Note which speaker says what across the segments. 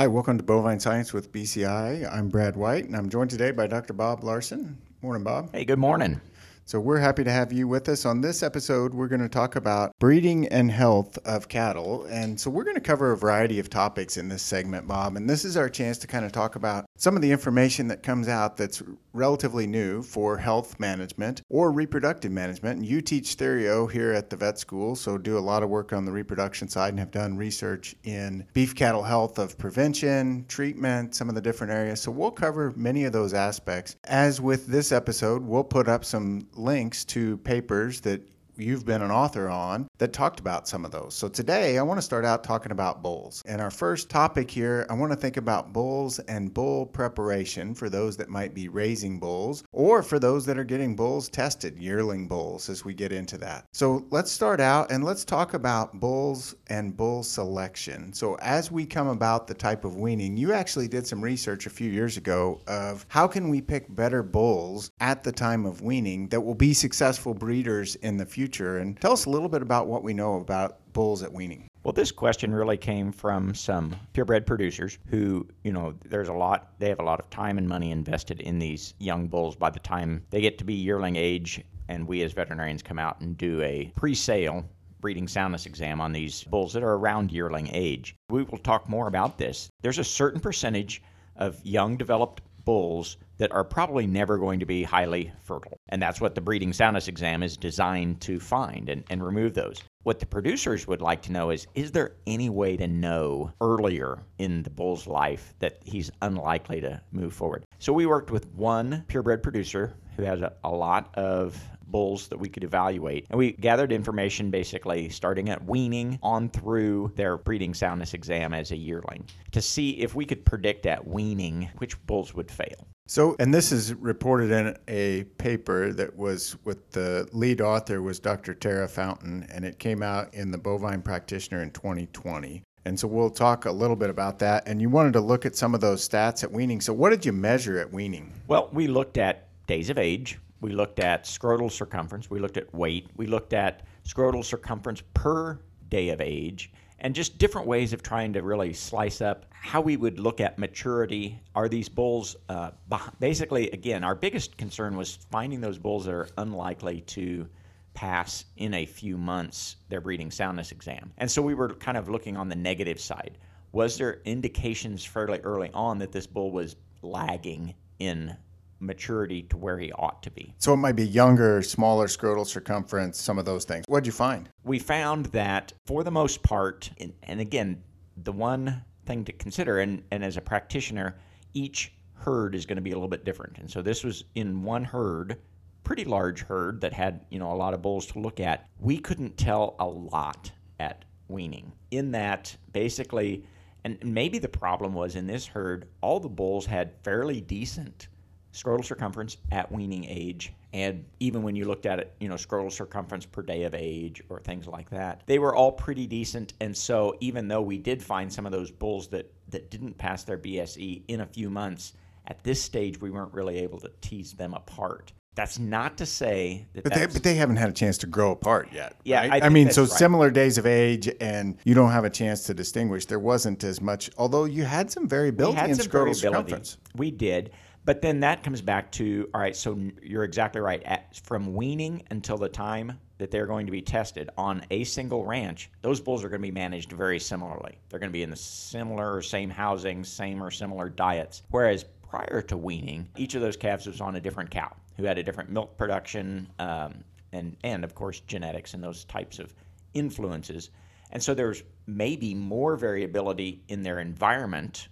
Speaker 1: Hi, welcome to Bovine Science with BCI. I'm Brad White, and I'm joined today by Dr. Bob Larson. Morning, Bob.
Speaker 2: Hey, good morning.
Speaker 1: So, we're happy to have you with us. On this episode, we're going to talk about breeding and health of cattle. And so, we're going to cover a variety of topics in this segment, Bob. And this is our chance to kind of talk about some of the information that comes out that's relatively new for health management or reproductive management. And you teach Therio here at the vet school, so do a lot of work on the reproduction side and have done research in beef cattle health of prevention, treatment, some of the different areas. So we'll cover many of those aspects. As with this episode, we'll put up some links to papers that you've been an author on that talked about some of those. So today I want to start out talking about bulls. And our first topic here, I want to think about bulls and bull preparation for those that might be raising bulls or for those that are getting bulls tested, yearling bulls, as we get into that. So let's start out and let's talk about bulls and bull selection. So as we come about the type of weaning, you actually did some research a few years ago of how can we pick better bulls at the time of weaning that will be successful breeders in the future. And tell us a little bit about what we know about bulls at weaning.
Speaker 2: Well, this question really came from some purebred producers who, you know, there's a lot, they have a lot of time and money invested in these young bulls by the time they get to be yearling age. And we as veterinarians come out and do a pre sale breeding soundness exam on these bulls that are around yearling age. We will talk more about this. There's a certain percentage of young developed bulls that are probably never going to be highly fertile. And that's what the breeding soundness exam is designed to find and, and remove those. What the producers would like to know is is there any way to know earlier in the bull's life that he's unlikely to move forward? So we worked with one purebred producer who has a, a lot of bulls that we could evaluate. And we gathered information basically starting at weaning on through their breeding soundness exam as a yearling to see if we could predict at weaning which bulls would fail.
Speaker 1: So, and this is reported in a paper that was with the lead author was Dr. Tara Fountain, and it came out in the Bovine Practitioner in 2020. And so we'll talk a little bit about that. And you wanted to look at some of those stats at weaning. So, what did you measure at weaning?
Speaker 2: Well, we looked at days of age, we looked at scrotal circumference, we looked at weight, we looked at scrotal circumference per day of age, and just different ways of trying to really slice up how we would look at maturity. Are these bulls uh, basically, again, our biggest concern was finding those bulls that are unlikely to pass in a few months their breeding soundness exam. And so we were kind of looking on the negative side. Was there indications fairly early on that this bull was lagging in maturity to where he ought to be.
Speaker 1: So it might be younger, smaller scrotal circumference, some of those things. What'd you find?
Speaker 2: We found that for the most part, and again, the one thing to consider, and, and as a practitioner, each herd is going to be a little bit different. And so this was in one herd, pretty large herd that had, you know, a lot of bulls to look at. We couldn't tell a lot at weaning. In that basically and maybe the problem was in this herd, all the bulls had fairly decent scrotal circumference at weaning age and even when you looked at it you know scrotal circumference per day of age or things like that they were all pretty decent and so even though we did find some of those bulls that that didn't pass their bse in a few months at this stage we weren't really able to tease them apart that's not to say that
Speaker 1: but they, but they haven't had a chance to grow apart yet.
Speaker 2: Yeah,
Speaker 1: right?
Speaker 2: I,
Speaker 1: I, mean, so
Speaker 2: right.
Speaker 1: similar days of age, and you don't have a chance to distinguish. There wasn't as much, although you had some variability in scrotal
Speaker 2: variability.
Speaker 1: circumference.
Speaker 2: We did, but then that comes back to all right, so you're exactly right. At, from weaning until the time that they're going to be tested on a single ranch, those bulls are going to be managed very similarly. They're going to be in the similar or same housing, same or similar diets. Whereas prior to weaning, each of those calves was on a different cow who had a different milk production um, and, and, of course, genetics and those types of influences. And so there's maybe more variability in their environment,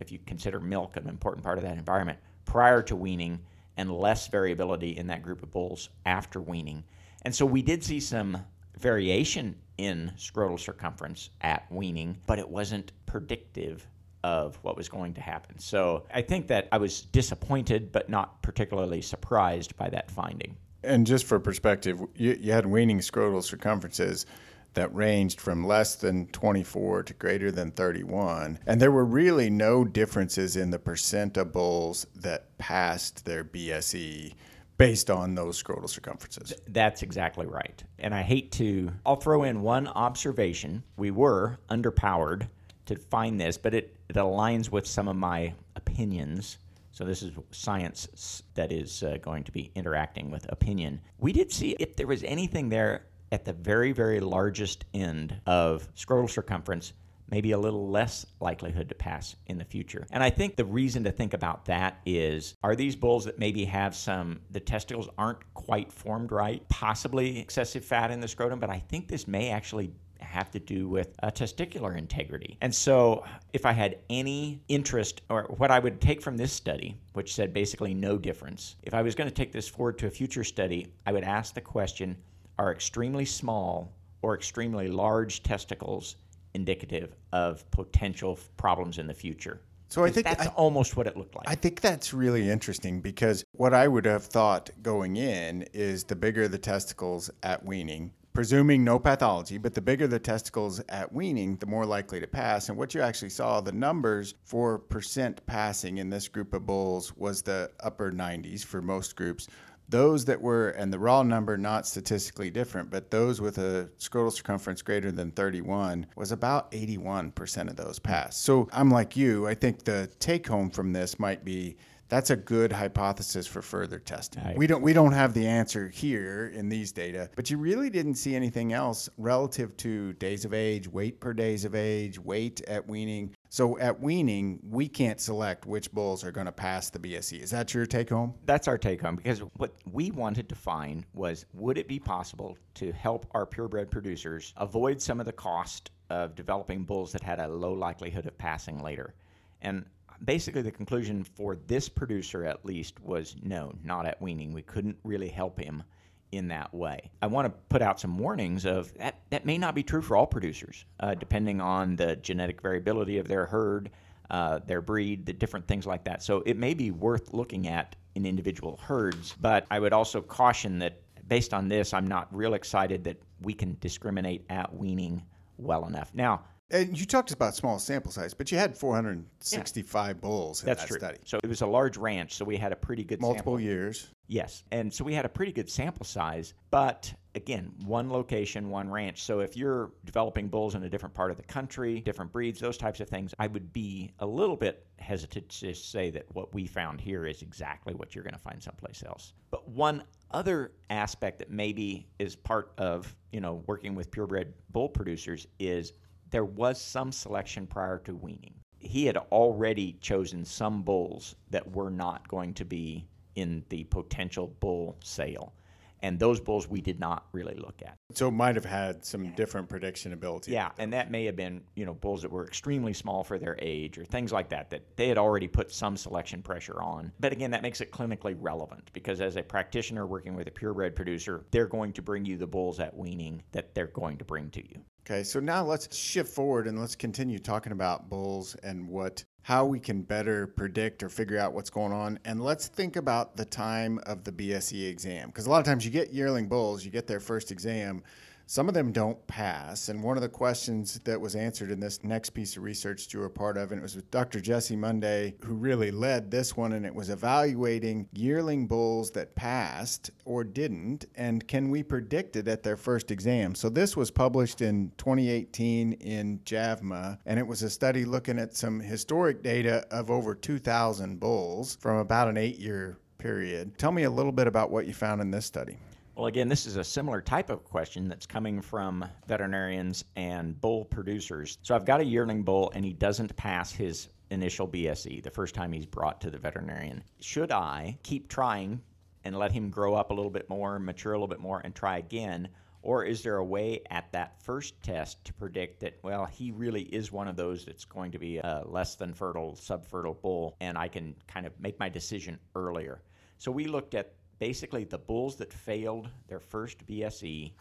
Speaker 2: if you consider milk an important part of that environment, prior to weaning and less variability in that group of bulls after weaning. And so we did see some variation in scrotal circumference at weaning, but it wasn't predictive of what was going to happen. So I think that I was disappointed, but not particularly surprised by that finding.
Speaker 1: And just for perspective, you, you had weaning scrotal circumferences that ranged from less than 24 to greater than 31. And there were really no differences in the percent of bulls that passed their BSE based on those scrotal circumferences.
Speaker 2: That's exactly right. And I hate to, I'll throw in one observation. We were underpowered to find this, but it, it aligns with some of my opinions. So this is science that is uh, going to be interacting with opinion. We did see if there was anything there at the very, very largest end of scrotal circumference maybe a little less likelihood to pass in the future. And I think the reason to think about that is are these bulls that maybe have some, the testicles aren't quite formed right, possibly excessive fat in the scrotum, but I think this may actually have to do with uh, testicular integrity. And so, if I had any interest, or what I would take from this study, which said basically no difference, if I was going to take this forward to a future study, I would ask the question are extremely small or extremely large testicles indicative of potential problems in the future.
Speaker 1: So I think
Speaker 2: that's
Speaker 1: I,
Speaker 2: almost what it looked like.
Speaker 1: I think that's really interesting because what I would have thought going in is the bigger the testicles at weaning, presuming no pathology, but the bigger the testicles at weaning, the more likely to pass. And what you actually saw, the numbers for percent passing in this group of bulls was the upper 90s for most groups. Those that were, and the raw number not statistically different, but those with a scrotal circumference greater than 31 was about 81% of those passed. So I'm like you, I think the take home from this might be that's a good hypothesis for further testing. Right. We don't we don't have the answer here in these data, but you really didn't see anything else relative to days of age, weight per days of age, weight at weaning. So at weaning, we can't select which bulls are going to pass the BSE. Is that your take home?
Speaker 2: That's our take home because what we wanted to find was would it be possible to help our purebred producers avoid some of the cost of developing bulls that had a low likelihood of passing later? And basically the conclusion for this producer at least was no, not at weaning. We couldn't really help him in that way. I want to put out some warnings of that that may not be true for all producers, uh, depending on the genetic variability of their herd, uh, their breed, the different things like that. So it may be worth looking at in individual herds, but I would also caution that based on this, I'm not real excited that we can discriminate at weaning well enough. Now,
Speaker 1: and you talked about small sample size, but you had 465 yeah. bulls in
Speaker 2: That's
Speaker 1: that
Speaker 2: true.
Speaker 1: study.
Speaker 2: So it was a large ranch, so we had a pretty good sample size.
Speaker 1: multiple
Speaker 2: sample.
Speaker 1: years.
Speaker 2: Yes, and so we had a pretty good sample size. But again, one location, one ranch. So if you're developing bulls in a different part of the country, different breeds, those types of things, I would be a little bit hesitant to say that what we found here is exactly what you're going to find someplace else. But one other aspect that maybe is part of you know working with purebred bull producers is there was some selection prior to weaning. He had already chosen some bulls that were not going to be in the potential bull sale. And those bulls we did not really look at.
Speaker 1: So it might have had some different prediction ability.
Speaker 2: Yeah, and that may have been, you know, bulls that were extremely small for their age or things like that, that they had already put some selection pressure on. But again, that makes it clinically relevant because as a practitioner working with a purebred producer, they're going to bring you the bulls at weaning that they're going to bring to you.
Speaker 1: Okay, so now let's shift forward and let's continue talking about bulls and what how we can better predict or figure out what's going on. And let's think about the time of the BSE exam because a lot of times you get yearling bulls, you get their first exam, some of them don't pass. And one of the questions that was answered in this next piece of research you were part of, and it was with Dr. Jesse Monday, who really led this one, and it was evaluating yearling bulls that passed or didn't, and can we predict it at their first exam? So this was published in 2018 in JAVMA, and it was a study looking at some historic data of over 2,000 bulls from about an eight year period. Tell me a little bit about what you found in this study.
Speaker 2: Well, again, this is a similar type of question that's coming from veterinarians and bull producers. So I've got a yearling bull and he doesn't pass his initial BSE the first time he's brought to the veterinarian. Should I keep trying and let him grow up a little bit more, mature a little bit more, and try again? Or is there a way at that first test to predict that, well, he really is one of those that's going to be a less than fertile, subfertile bull, and I can kind of make my decision earlier? So we looked at basically the bulls that failed their first BSE,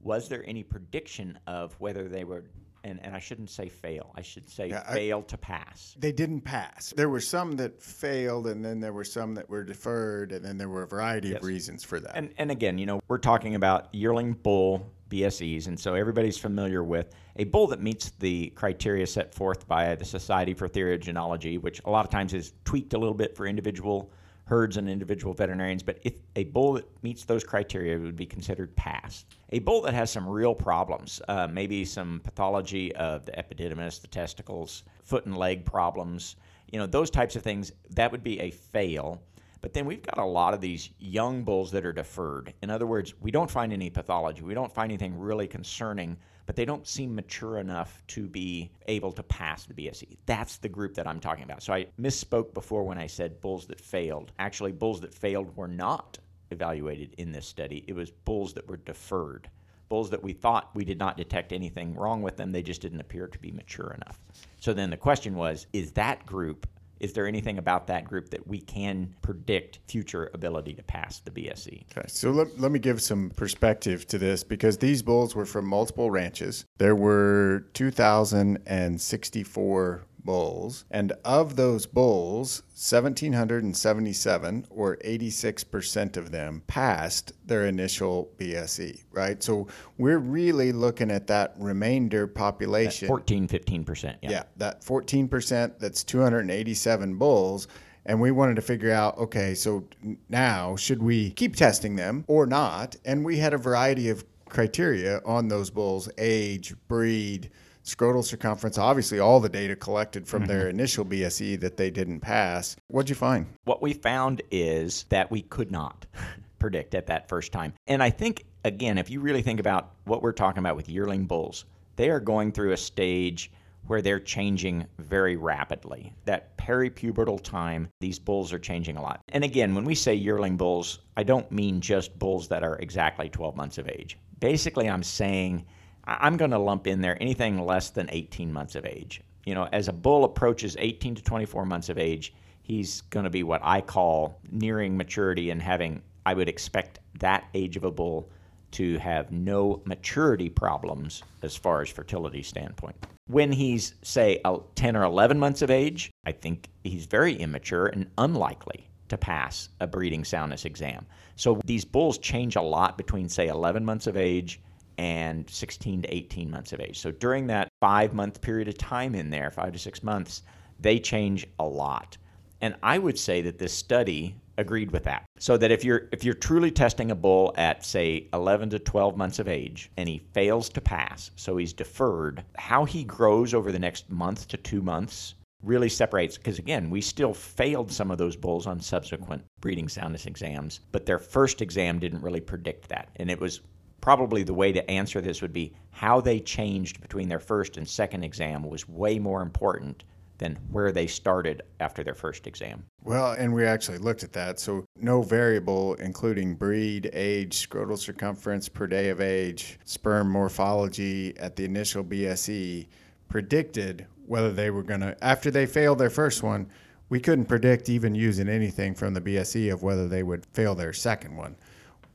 Speaker 2: was there any prediction of whether they were and, and I shouldn't say fail. I should say yeah, fail I, to pass.
Speaker 1: They didn't pass. There were some that failed, and then there were some that were deferred, and then there were a variety yes. of reasons for that.
Speaker 2: And, and again, you know, we're talking about yearling bull BSEs, and so everybody's familiar with a bull that meets the criteria set forth by the Society for Theory of Theriogenology, which a lot of times is tweaked a little bit for individual herds and individual veterinarians, but if a bull that meets those criteria would be considered passed. A bull that has some real problems, uh, maybe some pathology of the epididymis, the testicles, foot and leg problems, you know, those types of things, that would be a fail. But then we've got a lot of these young bulls that are deferred. In other words, we don't find any pathology. We don't find anything really concerning, but they don't seem mature enough to be able to pass the BSE. That's the group that I'm talking about. So I misspoke before when I said bulls that failed. Actually, bulls that failed were not evaluated in this study. It was bulls that were deferred. Bulls that we thought we did not detect anything wrong with them, they just didn't appear to be mature enough. So then the question was is that group is there anything about that group that we can predict future ability to pass the BSE?
Speaker 1: Okay, so let, let me give some perspective to this because these bulls were from multiple ranches. There were 2,064 bulls, and of those bulls, 1,777 or 86% of them passed their initial BSE, right? So we're really looking at that remainder population.
Speaker 2: That 14, 15%. Yeah.
Speaker 1: yeah, that 14%, that's 287 bulls. And we wanted to figure out okay, so now should we keep testing them or not? And we had a variety of criteria on those bulls age, breed, scrotal circumference, obviously all the data collected from mm-hmm. their initial BSE that they didn't pass. What'd you find?
Speaker 2: What we found is that we could not predict at that first time. And I think, again, if you really think about what we're talking about with yearling bulls, they are going through a stage where they're changing very rapidly. That peripubertal time, these bulls are changing a lot. And again, when we say yearling bulls, I don't mean just bulls that are exactly 12 months of age. Basically, I'm saying I'm going to lump in there anything less than 18 months of age. You know, as a bull approaches 18 to 24 months of age, he's going to be what I call nearing maturity and having, I would expect that age of a bull to have no maturity problems as far as fertility standpoint. When he's, say, 10 or 11 months of age, I think he's very immature and unlikely to pass a breeding soundness exam. So these bulls change a lot between, say, 11 months of age and 16 to 18 months of age. So during that five month period of time in there, five to six months, they change a lot. And I would say that this study agreed with that. So that if you're if you're truly testing a bull at say 11 to 12 months of age and he fails to pass, so he's deferred, how he grows over the next month to 2 months really separates because again, we still failed some of those bulls on subsequent breeding soundness exams, but their first exam didn't really predict that. And it was probably the way to answer this would be how they changed between their first and second exam was way more important than where they started after their first exam.
Speaker 1: Well, and we actually looked at that. So, no variable, including breed, age, scrotal circumference per day of age, sperm morphology at the initial BSE, predicted whether they were going to, after they failed their first one, we couldn't predict even using anything from the BSE of whether they would fail their second one.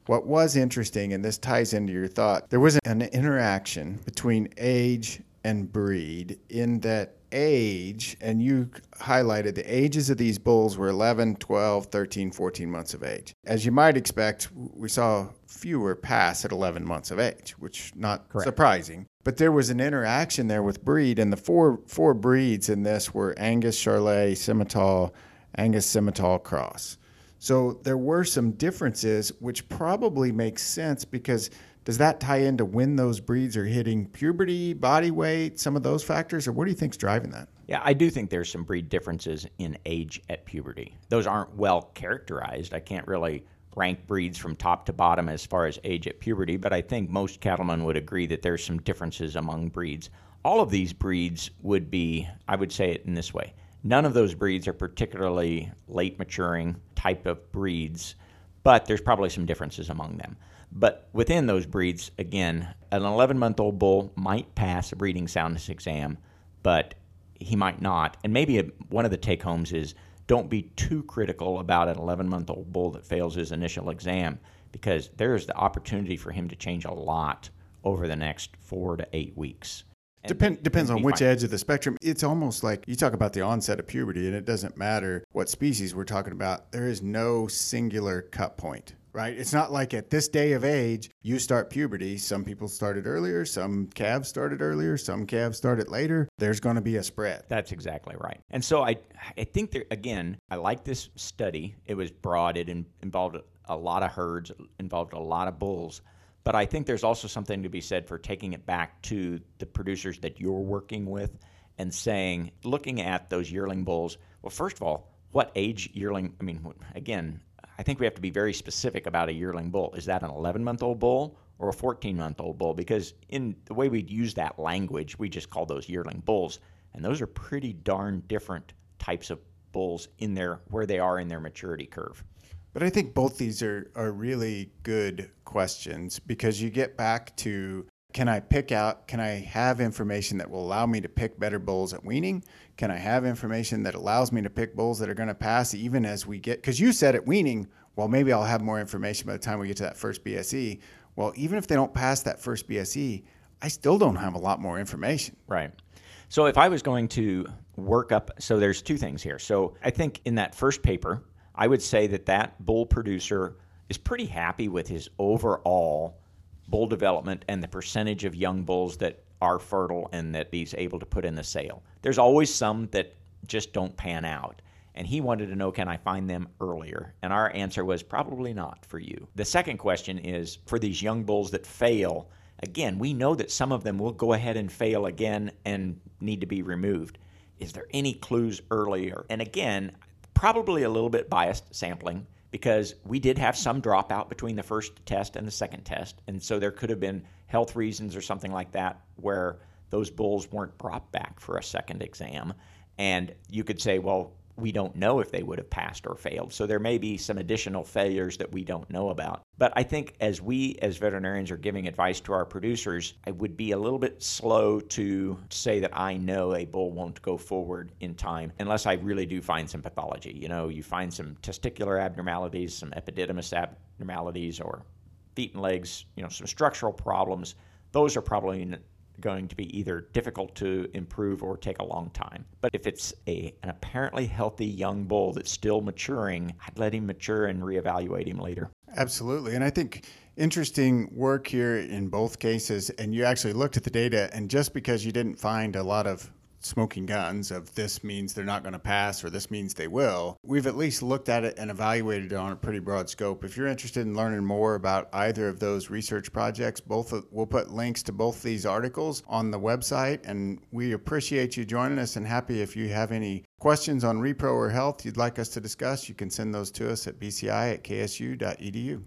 Speaker 1: What was interesting, and this ties into your thought, there was an interaction between age and breed in that age, and you highlighted the ages of these bulls were 11, 12, 13, 14 months of age. As you might expect, we saw fewer pass at 11 months of age, which not Correct. surprising. But there was an interaction there with breed, and the four four breeds in this were Angus, Charolais, Simmental, Angus Simmental Cross. So there were some differences, which probably makes sense because does that tie into when those breeds are hitting puberty, body weight, some of those factors, or what do you think's driving that?
Speaker 2: Yeah, I do think there's some breed differences in age at puberty. Those aren't well characterized. I can't really rank breeds from top to bottom as far as age at puberty, but I think most cattlemen would agree that there's some differences among breeds. All of these breeds would be, I would say it in this way None of those breeds are particularly late maturing type of breeds, but there's probably some differences among them. But within those breeds, again, an 11 month old bull might pass a breeding soundness exam, but he might not. And maybe a, one of the take homes is don't be too critical about an 11 month old bull that fails his initial exam because there's the opportunity for him to change a lot over the next four to eight weeks.
Speaker 1: Depend, depends on which fine. edge of the spectrum. It's almost like you talk about the onset of puberty, and it doesn't matter what species we're talking about. There is no singular cut point. right? It's not like at this day of age, you start puberty. Some people started earlier, some calves started earlier, some calves started later. There's going to be a spread.
Speaker 2: That's exactly right. And so I, I think there, again, I like this study. It was broad, it in, involved a lot of herds, involved a lot of bulls. But I think there's also something to be said for taking it back to the producers that you're working with and saying, looking at those yearling bulls, well, first of all, what age yearling? I mean, again, I think we have to be very specific about a yearling bull. Is that an 11 month old bull or a 14 month old bull? Because in the way we use that language, we just call those yearling bulls. And those are pretty darn different types of bulls in their where they are in their maturity curve.
Speaker 1: But I think both these are, are really good questions because you get back to can I pick out, can I have information that will allow me to pick better bulls at weaning? Can I have information that allows me to pick bulls that are going to pass even as we get, because you said at weaning, well, maybe I'll have more information by the time we get to that first BSE. Well, even if they don't pass that first BSE, I still don't have a lot more information.
Speaker 2: Right. So if I was going to work up, so there's two things here. So I think in that first paper, I would say that that bull producer is pretty happy with his overall bull development and the percentage of young bulls that are fertile and that he's able to put in the sale. There's always some that just don't pan out. And he wanted to know, can I find them earlier? And our answer was probably not for you. The second question is for these young bulls that fail, again, we know that some of them will go ahead and fail again and need to be removed. Is there any clues earlier? And again, probably a little bit biased sampling because we did have some dropout between the first test and the second test. And so there could have been health reasons or something like that where those bulls weren't brought back for a second exam. And you could say, well, we don't know if they would have passed or failed. So there may be some additional failures that we don't know about. But I think as we as veterinarians are giving advice to our producers, I would be a little bit slow to say that I know a bull won't go forward in time unless I really do find some pathology. You know, you find some testicular abnormalities, some epididymis abnormalities or feet and legs, you know, some structural problems. Those are probably going to be either difficult to improve or take a long time. But if it's a, an apparently healthy young bull that's still maturing, I'd let him mature and reevaluate him later.
Speaker 1: Absolutely. And I think interesting work here in both cases. And you actually looked at the data, and just because you didn't find a lot of smoking guns of this means they're not going to pass or this means they will. We've at least looked at it and evaluated it on a pretty broad scope. If you're interested in learning more about either of those research projects, both we'll put links to both these articles on the website and we appreciate you joining us and happy if you have any questions on repro or health you'd like us to discuss, you can send those to us at bci at ksu.edu.